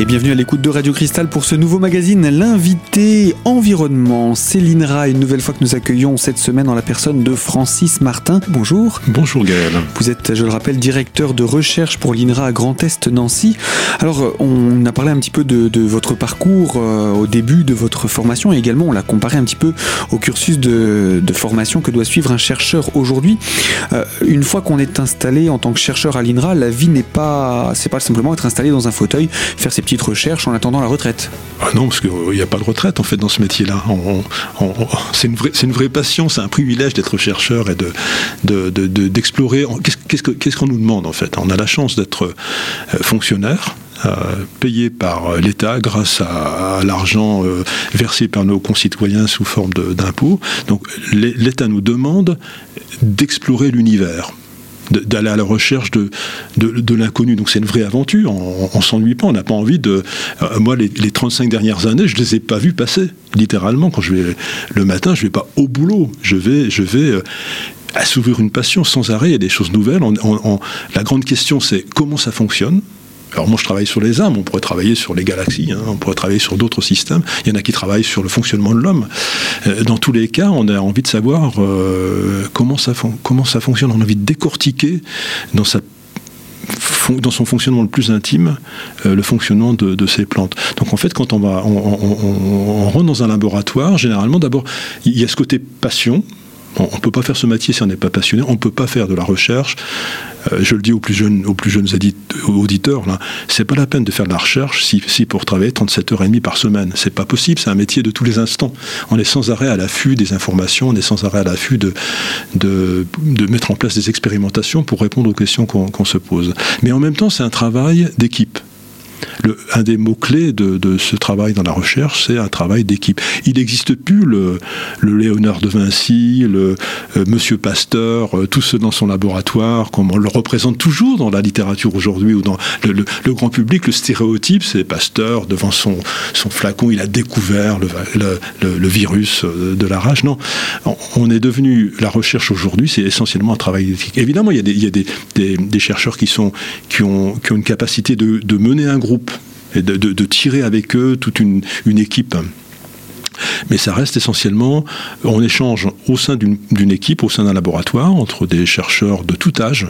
Et bienvenue à l'écoute de Radio Cristal pour ce nouveau magazine, l'invité environnement. C'est l'INRA, une nouvelle fois que nous accueillons cette semaine en la personne de Francis Martin. Bonjour. Bonjour Gaël. Vous êtes, je le rappelle, directeur de recherche pour l'INRA à Grand Est Nancy. Alors, on a parlé un petit peu de, votre parcours euh, au début de votre formation et également on l'a comparé un petit peu au cursus de, formation que doit suivre un chercheur aujourd'hui. Euh, une fois qu'on est installé en tant que chercheur à l'INRA, la vie n'est pas, c'est pas simplement être installé dans un fauteuil, faire ses petites recherches en attendant la retraite. Ah non, parce qu'il n'y a pas de retraite en fait dans ce métier-là. c'est une, vraie, passion, c'est un privilège d'être chercheur et d'explorer. De, Qu'est-ce qu'on nous demande en fait? On a la chance d'être euh, fonctionnaire. Euh, payé par l'État grâce à, l'argent euh, versé par nos concitoyens sous forme d'impôts. Donc l'État nous demande d'explorer l'univers d'aller à la recherche de, l'inconnu. Donc c'est une vraie aventure, on, ne s'ennuie pas, on n'a pas envie de... Euh, moi, les, 35 dernières années, je ne les ai pas vues passer, littéralement. Quand je vais le matin, je ne vais pas au boulot, je vais... Je vais euh, une passion sans arrêt, il y a des choses nouvelles. la grande question, c'est comment ça fonctionne? Alors moi je travaille sur les âmes, on pourrait travailler sur les galaxies, hein, on pourrait travailler sur d'autres systèmes, il y en a qui travaillent sur le fonctionnement de l'homme. Euh, dans tous les cas, on a envie de savoir euh, comment, ça comment fonctionne, on a envie de décortiquer dans son fonctionnement le plus intime, euh, le fonctionnement de, ces plantes. Donc en fait, quand on va, on rentre dans un laboratoire, généralement, d'abord, il y a ce côté passion, on ne peut pas faire ce métier si on n'est pas passionné, on ne peut pas faire de la recherche. Euh, je le dis aux plus jeunes, auditeurs, c'est pas la peine de faire de la recherche si, pour travailler 37 heures et demie par semaine. C'est pas possible, c'est un métier de tous les instants. On est sans arrêt à l'affût des informations, on est sans arrêt à l'affût de, mettre en place des expérimentations pour répondre aux questions qu'on se pose. Mais en même temps, c'est un travail d'équipe un des mots-clés de, ce travail dans la recherche, c'est un travail d'équipe. Il n'existe plus le, Léonard de Vinci, le euh, Monsieur Pasteur, euh, tous ceux dans son laboratoire, comme on le représente toujours dans la littérature aujourd'hui ou dans le, grand public. Le stéréotype, c'est Pasteur devant son, flacon, il a découvert le, virus euh, de la rage. Non, on est devenu la recherche aujourd'hui, c'est essentiellement un travail d'équipe. Évidemment, il y a des, chercheurs qui, ont, une capacité de mener un groupe et de, tirer avec eux toute une, équipe. Mais ça reste essentiellement, on échange au sein d'une équipe, au sein d'un laboratoire, entre des chercheurs de tout âge.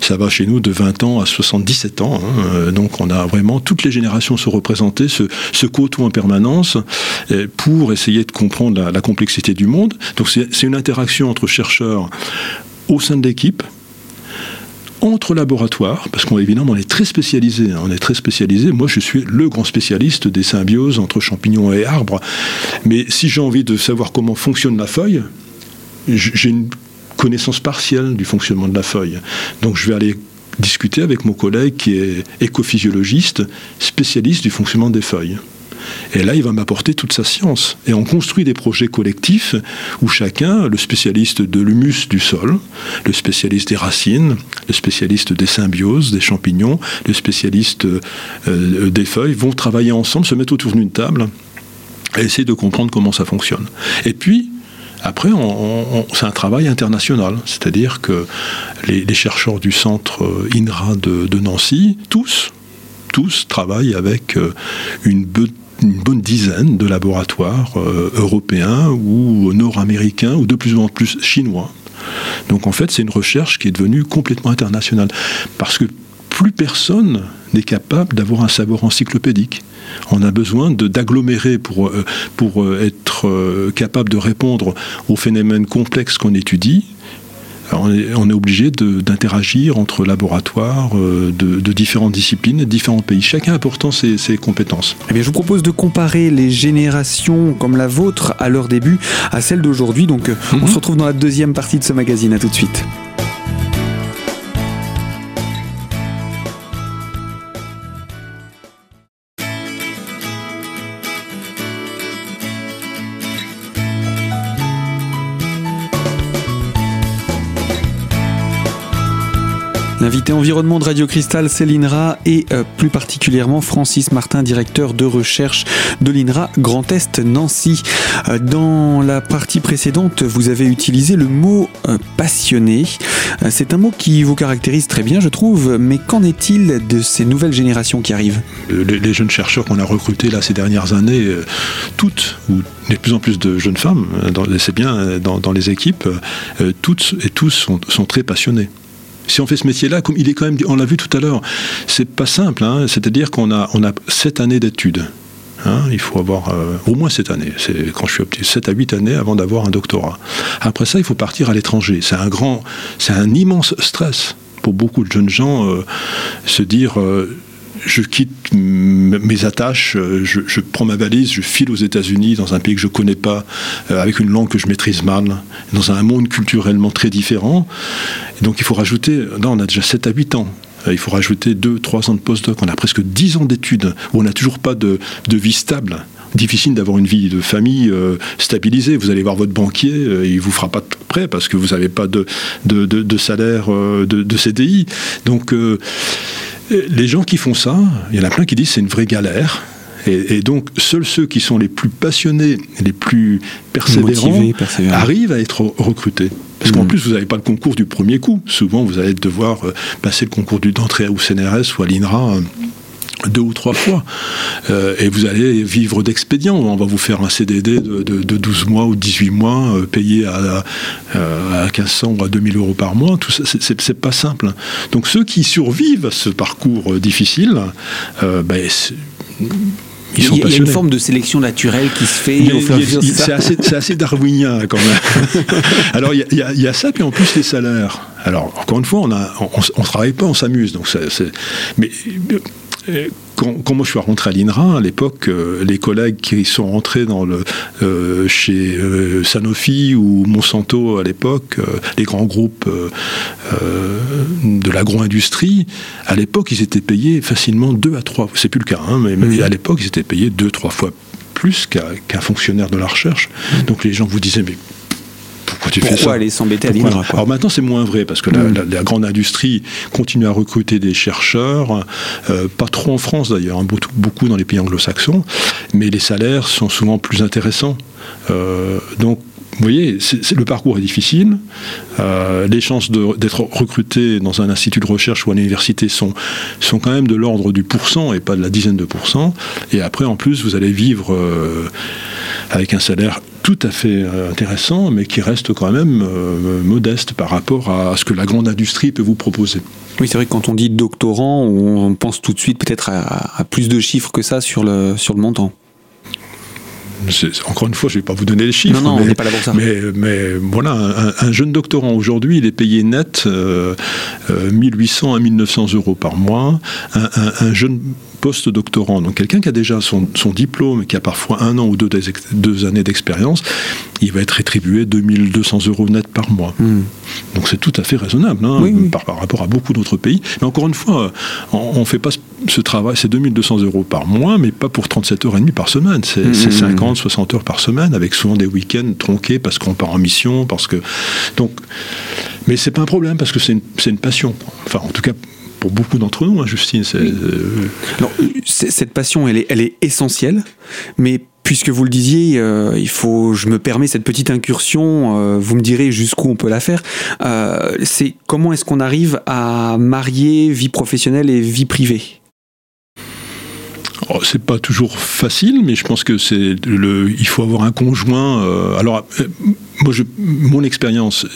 Ça va chez nous de 20 ans à 77 ans. Hein. Donc on a vraiment toutes les générations se représenter, se, se côtoient en permanence pour essayer de comprendre la, la complexité du monde. Donc c'est une interaction entre chercheurs au sein de l'équipe, entre laboratoires, parce qu'on évidemment on est très spécialisé, hein, on est très spécialisé. Moi, je suis le grand spécialiste des symbioses entre champignons et arbres. Mais si j'ai envie de savoir comment fonctionne la feuille, j'ai une connaissance partielle du fonctionnement de la feuille. Donc, je vais aller discuter avec mon collègue qui est écophysiologiste, spécialiste du fonctionnement des feuilles. Et là, il va m'apporter toute sa science. Et on construit des projets collectifs où chacun, le spécialiste de l'humus du sol, le spécialiste des racines, le spécialiste des symbioses, des champignons, le spécialiste euh, des feuilles, vont travailler ensemble, se mettre autour d'une table et essayer de comprendre comment ça fonctionne. Et puis, après, c'est un travail international, c'est-à-dire que les, chercheurs du centre euh, INRA de, Nancy, tous, tous travaillent avec euh, une, une bonne dizaine de laboratoires euh, européens ou nord-américains ou de plus en plus chinois. Donc en fait, c'est une recherche qui est devenue complètement internationale parce que plus personne n'est capable d'avoir un savoir encyclopédique. On a besoin d'agglomérer pour, euh, pour euh, être capable de répondre aux phénomènes complexes qu'on étudie on est, obligé d'interagir entre laboratoires euh, de, différentes disciplines, de différents pays, chacun apportant ses, compétences. Eh bien, je vous propose de comparer les générations comme la vôtre à leur début à celles d'aujourd'hui. Donc, euh, on mhm. se retrouve dans la deuxième partie de ce magazine. À tout de suite. L'invité environnement de Radio Cristal, c'est l'INRA et euh, plus particulièrement Francis Martin, directeur de recherche de l'INRA Grand Est Nancy. Euh, dans la partie précédente, vous avez utilisé le mot euh, passionné. c'est un mot qui vous caractérise très bien, je trouve, mais qu'en est-il de ces nouvelles générations qui arrivent? Les, jeunes chercheurs qu'on a recrutés là ces dernières années, toutes, ou de plus en plus de jeunes femmes, c'est bien dans, les équipes, toutes et tous sont, sont très passionnés si on fait ce métier-là, comme on l'a vu tout à l'heure, c'est pas simple. Hein. C'est-à-dire qu'on a, on a sept années d'études. Hein. il faut avoir euh, au moins sept années. C'est quand je suis optimiste, 7 à 8 années avant d'avoir un doctorat. Après ça, il faut partir à l'étranger. C'est un grand, c'est un immense stress pour beaucoup de jeunes gens euh, se dire euh, je quitte mes attaches, euh, je, prends ma valise, je file aux États-Unis, dans un pays que je ne connais pas, euh, avec une langue que je maîtrise mal, dans un monde culturellement très différent. Et donc il faut rajouter, là on a déjà 7 à 8 ans. Euh, il faut rajouter 2-3 ans de postdoc. On a presque 10 ans d'études où on n'a toujours pas de, vie stable difficile d'avoir une vie de famille stabilisée. Vous allez voir votre banquier, il il vous fera pas de prêt parce que vous n'avez pas de, de, salaire de, CDI. Donc les gens qui font ça, il y en a plein qui disent c'est une vraie galère. Et, donc, seuls ceux qui sont les plus passionnés, les plus persévérants, arrivent à être recrutés. Parce qu'en mm. plus, vous n'avez pas le concours du premier coup. Souvent, vous allez devoir euh, passer le concours d'entrée au CNRS ou à l'INRA euh, deux ou trois fois. Euh, et vous allez vivre d'expédients. On va vous faire un CDD de, de, 12 mois ou 18 mois, euh, payé à, à, à 1500 ou à 2000 euros par mois. Tout ça, c'est pas simple. Donc ceux qui survivent à ce parcours euh, difficile, ben, il y, a une forme de sélection naturelle qui se fait C'est assez, assez, darwinien quand même. Alors il y, y, a ça, puis en plus les salaires. Alors encore une fois, on ne on, travaille pas, on s'amuse. Donc mais quand, moi je suis rentré à l'INRA, à l'époque, euh, les collègues qui sont rentrés dans le, euh, chez euh, Sanofi ou Monsanto à l'époque, les grands groupes de l'agro-industrie, à l'époque, ils étaient payés facilement deux à trois. C'est plus le cas, hein, mais, à l'époque, ils étaient payés deux, trois fois plus qu'un fonctionnaire de la recherche. Donc les gens vous disaient, mais pourquoi aller s'embêter à l'INRA Alors maintenant, c'est moins vrai parce que la, mm. grande industrie continue à recruter des chercheurs, euh, pas trop en France d'ailleurs, hein, beaucoup, dans les pays anglo-saxons, mais les salaires sont souvent plus intéressants. Euh, donc vous voyez, le parcours est difficile. Euh, les chances d'être recruté dans un institut de recherche ou à l'université sont, sont quand même de l'ordre du pourcent et pas de la dizaine de pourcents. Et après, en plus, vous allez vivre euh, avec un salaire tout à fait euh, intéressant, mais qui reste quand même modeste par rapport à ce que la grande industrie peut vous proposer. Oui, c'est vrai que quand on dit doctorant, on pense tout de suite peut-être à, à, plus de chiffres que ça sur le, sur le montant encore une fois, je ne vais pas vous donner les chiffres. Non, non, mais, on n'est pas là pour ça. Mais, voilà, un, jeune doctorant aujourd'hui, il est payé net 1800 euh, euh, à 1900 euros par mois. Un, jeune post-doctorant, donc quelqu'un qui a déjà son, diplôme et qui a parfois un an ou deux, deux années d'expérience, il va être rétribué 2200 euros net par mois. Hmm. Donc c'est tout à fait raisonnable hein, Par, rapport à beaucoup d'autres pays. Mais encore une fois, on ne fait pas ce, travail, c'est 2200 euros par mois, mais pas pour 37 heures et demie par semaine. C'est 50, hmm. 60 heures par semaine, avec souvent des week-ends tronqués parce qu'on part en mission, parce que... Donc, mais c'est pas un problème parce que c'est une, une passion. Enfin, en tout cas, pour beaucoup d'entre nous, hein, Justine. Euh, cette passion, elle est, elle est essentielle, mais puisque vous le disiez, euh, il faut, je me permets cette petite incursion, euh, vous me direz jusqu'où on peut la faire. c'est comment est-ce qu'on arrive à marier vie professionnelle et vie privée? Oh, c'est pas toujours facile, mais je pense que c'est le. Il faut avoir un conjoint. Alors, moi, je, mon expérience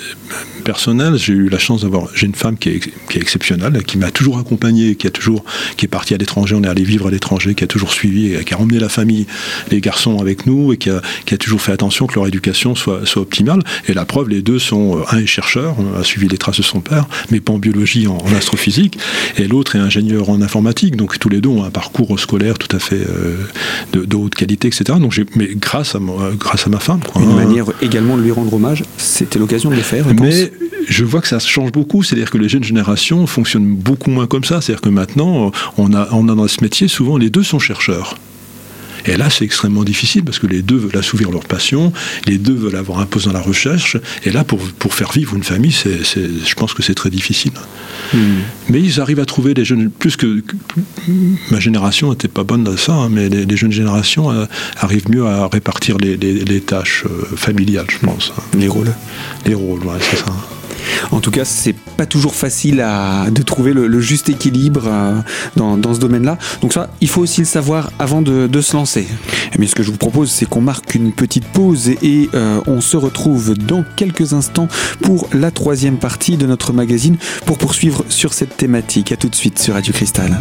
personnelle, j'ai eu la chance d'avoir. J'ai une femme qui est, qui est exceptionnelle, qui m'a toujours accompagné, qui a toujours, qui est partie à l'étranger. On est allé vivre à l'étranger, qui a toujours suivi, qui a emmené la famille, les garçons avec nous, et qui a, qui a toujours fait attention que leur éducation soit, soit optimale. Et la preuve, les deux sont euh, un est chercheur, a suivi les traces de son père, mais pas en biologie, en, astrophysique, et l'autre est ingénieur en informatique. Donc tous les deux ont un parcours scolaire tout à fait euh, de, haute qualité, etc. Donc mais grâce à, grâce à ma femme. Une manière également lui rendre hommage, c'était l'occasion de le faire. Mais je vois que ça change beaucoup, c'est-à-dire que les jeunes générations fonctionnent beaucoup moins comme ça. C'est-à-dire que maintenant, on a, on a dans ce métier, souvent les deux sont chercheurs. Et là, c'est extrêmement difficile parce que les deux veulent assouvir leur passion, les deux veulent avoir un poste dans la recherche. Et là, pour, pour faire vivre une famille, c'est, je pense que c'est très difficile. Hmm. Mais ils arrivent à trouver des jeunes, plus que, ma génération n'était pas bonne à ça, hein, mais les, jeunes générations euh, arrivent mieux à répartir les, les, tâches euh, familiales, je pense. Hein. Les rôles. Les rôles, ouais, c'est ça. En tout cas, c'est pas toujours facile à, de trouver le, juste équilibre euh, dans, ce domaine-là. Donc ça, il faut aussi le savoir avant de, se lancer. Mais ce que je vous propose, c'est qu'on marque une petite pause et euh, on se retrouve dans quelques instants pour la troisième partie de notre magazine pour poursuivre sur cette thématique. A tout de suite sur Radio Cristal.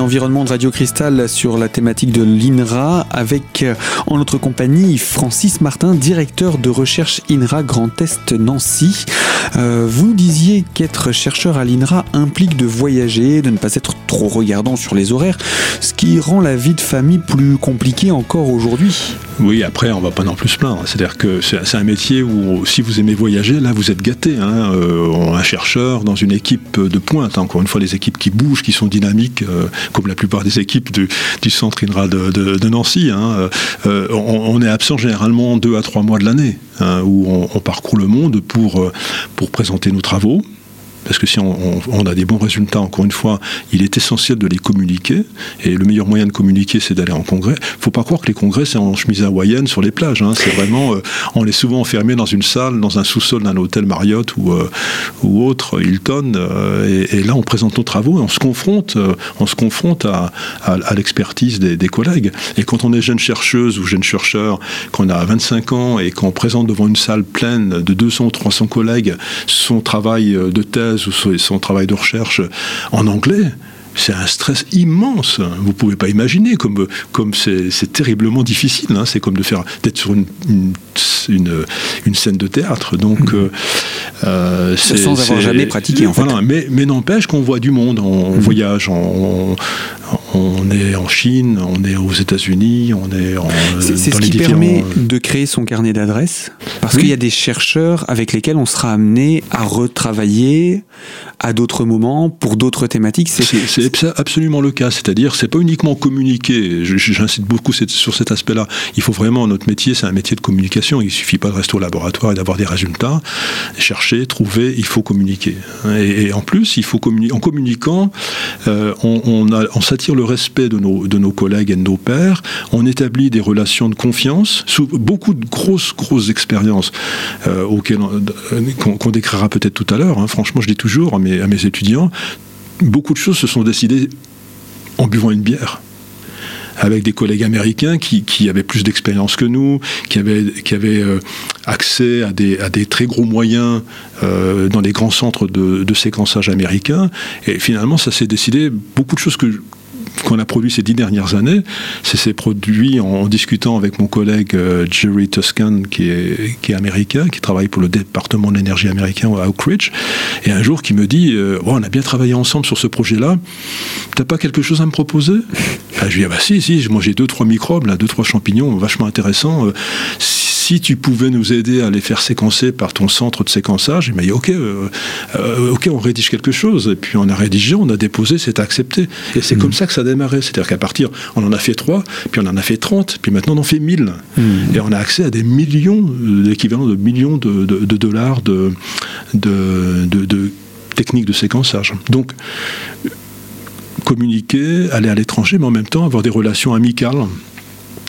Environnement de Radio Cristal sur la thématique de l'INRA avec euh, en notre compagnie Francis Martin, directeur de recherche INRA Grand Est Nancy. Euh, vous disiez qu'être chercheur à l'INRA implique de voyager, de ne pas être trop regardant sur les horaires, ce qui rend la vie de famille plus compliquée encore aujourd'hui. Oui, après, on va pas non plus se plaindre. C'est-à-dire que c'est un métier où, si vous aimez voyager, là, vous êtes gâté. Hein. Euh, un chercheur dans une équipe de pointe, encore une fois, les équipes qui bougent, qui sont dynamiques, euh, comme la plupart des équipes du, centre INRA de, Nancy. Hein. On, est absent généralement deux à trois mois de l'année, hein, où on, parcourt le monde pour présenter nos travaux parce que si on, a des bons résultats, encore une fois, il est essentiel de les communiquer, et le meilleur moyen de communiquer, c'est d'aller en congrès. Il ne faut pas croire que les congrès, c'est en chemise hawaïenne sur les plages. Hein. C'est vraiment, euh, on est souvent enfermé dans une salle, dans un sous-sol d'un hôtel Marriott ou, euh, ou autre, Hilton, euh, et, là, on présente nos travaux et on se confronte, on se confronte à, à, l'expertise des, des, collègues. Et quand on est jeune chercheuse ou jeune chercheur, qu'on a 25 ans et qu'on présente devant une salle pleine de 200 ou 300 collègues son travail de thèse, ou son travail de recherche en anglais, c'est un stress immense. Vous pouvez pas imaginer comme comme c'est terriblement difficile. Hein. C'est comme de faire d'être sur une, une, scène de théâtre. Donc mmh. euh, sans avoir jamais pratiqué. En voilà, mais mais n'empêche qu'on voit du monde, on, mmh. voyage, on, on est en Chine, on est aux États-Unis, on est en. C'est ce qui permet de créer son carnet d'adresses, parce qu'il y a des chercheurs avec lesquels on sera amené à retravailler à d'autres moments pour d'autres thématiques. C'est absolument le cas. C'est-à-dire, c'est pas uniquement communiquer. J'incite beaucoup sur cet aspect-là. Il faut vraiment notre métier, c'est un métier de communication. Il suffit pas de rester au laboratoire et d'avoir des résultats. Chercher, trouver, il faut communiquer. Et, en plus, il faut. En communiquant, euh, on, on, on s'attire le respect de nos, collègues et de nos pairs. On établit des relations de confiance sous beaucoup de grosses, grosses expériences euh, auxquelles euh, qu'on décrira peut-être tout à l'heure. Hein. Franchement, je dis toujours à mes, étudiants, beaucoup de choses se sont décidées en buvant une bière avec des collègues américains qui, avaient plus d'expérience que nous, qui avaient, qui avaient euh, accès à des, à des très gros moyens dans les grands centres de, de séquençage américains. Et finalement, ça s'est décidé, beaucoup de choses que, qu'on a produit ces dix dernières années, c'est ces produits en, discutant avec mon collègue euh, Jerry Tuscan, qui est, américain, qui travaille pour le département de l'énergie américain à Oak Ridge, et un jour qui me dit euh, oh, On a bien travaillé ensemble sur ce projet-là, t'as pas quelque chose à me proposer? Je lui dis ah bah si, si, moi j'ai deux, trois microbes, deux, trois champignons vachement intéressants. Euh, si tu pouvais nous aider à les faire séquencer par ton centre de séquençage, il m'a dit ok, euh, euh, ok, on rédige quelque chose. Et puis on a rédigé, on a déposé, c'est accepté. Et c'est mmh. comme ça que ça a démarré. C'est-à-dire qu'à partir, on en a fait trois, puis on en a fait 30, puis maintenant on en fait 1000. Mmh. Et on a accès à des millions, euh, l'équivalent de millions de, dollars de, de, de techniques de séquençage. Donc, communiquer, aller à l'étranger, mais en même temps avoir des relations amicales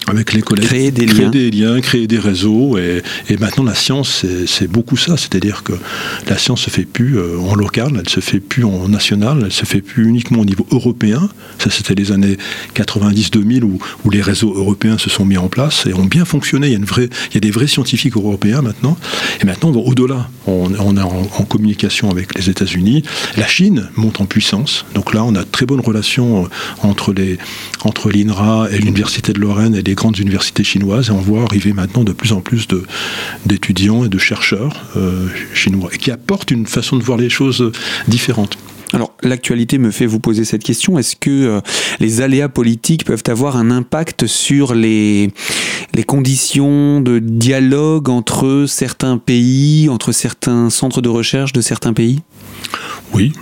avec les collègues. Créer des liens. des liens, créer des réseaux. Et, et maintenant, la science, c'est beaucoup ça. C'est-à-dire que la science se fait plus euh, en local, elle se fait plus en national, elle se fait plus uniquement au niveau européen. Ça, c'était les années 90-2000 où, où, les réseaux européens se sont mis en place et ont bien fonctionné. Il y a, une vraie, il y a des vrais scientifiques européens maintenant. Et maintenant, on va au-delà. On, on, est en, en, communication avec les États-Unis. La Chine monte en puissance. Donc là, on a très bonne relation euh, entre l'INRA entre et l'Université de Lorraine et les grandes universités chinoises et on voit arriver maintenant de plus en plus d'étudiants et de chercheurs euh, chinois et qui apportent une façon de voir les choses différentes. Alors l'actualité me fait vous poser cette question. Est-ce que euh, les aléas politiques peuvent avoir un impact sur les, les conditions de dialogue entre certains pays, entre certains centres de recherche de certains pays? Oui,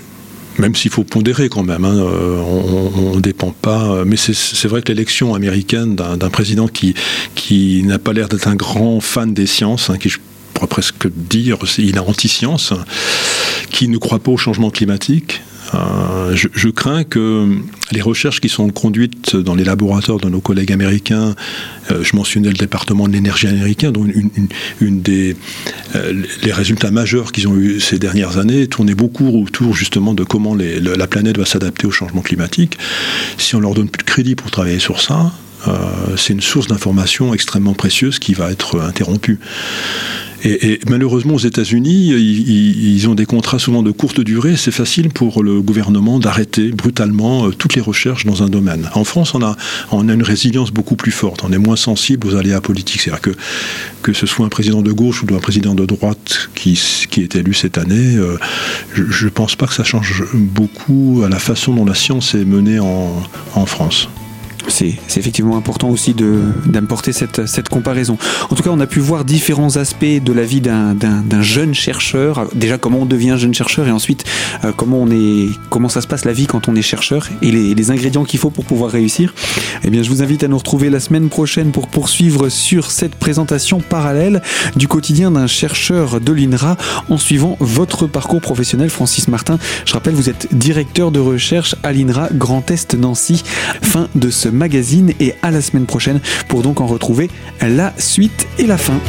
même s'il faut pondérer quand même, hein, euh, on ne dépend pas. Mais c'est vrai que l'élection américaine d'un président qui, qui n'a pas l'air d'être un grand fan des sciences, hein, qui je pourrais presque dire, il est anti-science, qui ne croit pas au changement climatique, euh, je, crains que les recherches qui sont conduites dans les laboratoires de nos collègues américains, euh, je mentionnais le département de l'énergie américain, dont euh, les résultats majeurs qu'ils ont eu ces dernières années tournaient beaucoup autour justement de comment la planète va s'adapter au changement climatique. Si on leur donne plus de crédit pour travailler sur ça, c'est une source d'information extrêmement précieuse qui va être interrompue. Et, malheureusement, aux États-Unis, ils, ont des contrats souvent de courte durée. C'est facile pour le gouvernement d'arrêter brutalement euh, toutes les recherches dans un domaine. En France, on a, une résilience beaucoup plus forte. On est moins sensible aux aléas politiques. C'est-à-dire que que ce soit un président de gauche ou un président de droite qui, est élu cette année, euh, je ne pense pas que ça change beaucoup à la façon dont la science est menée en, en France c'est effectivement important aussi d'importer cette, cette, comparaison. En tout cas, on a pu voir différents aspects de la vie d'un jeune chercheur. Déjà, comment on devient jeune chercheur et ensuite euh, comment, on est, comment ça se passe la vie quand on est chercheur et les, les ingrédients qu'il faut pour pouvoir réussir. Eh bien, je vous invite à nous retrouver la semaine prochaine pour poursuivre sur cette présentation parallèle du quotidien d'un chercheur de l'INRA en suivant votre parcours professionnel, Francis Martin. Je rappelle, vous êtes directeur de recherche à l'INRA Grand Est Nancy. Fin de ce magazine et à la semaine prochaine pour donc en retrouver la suite et la fin.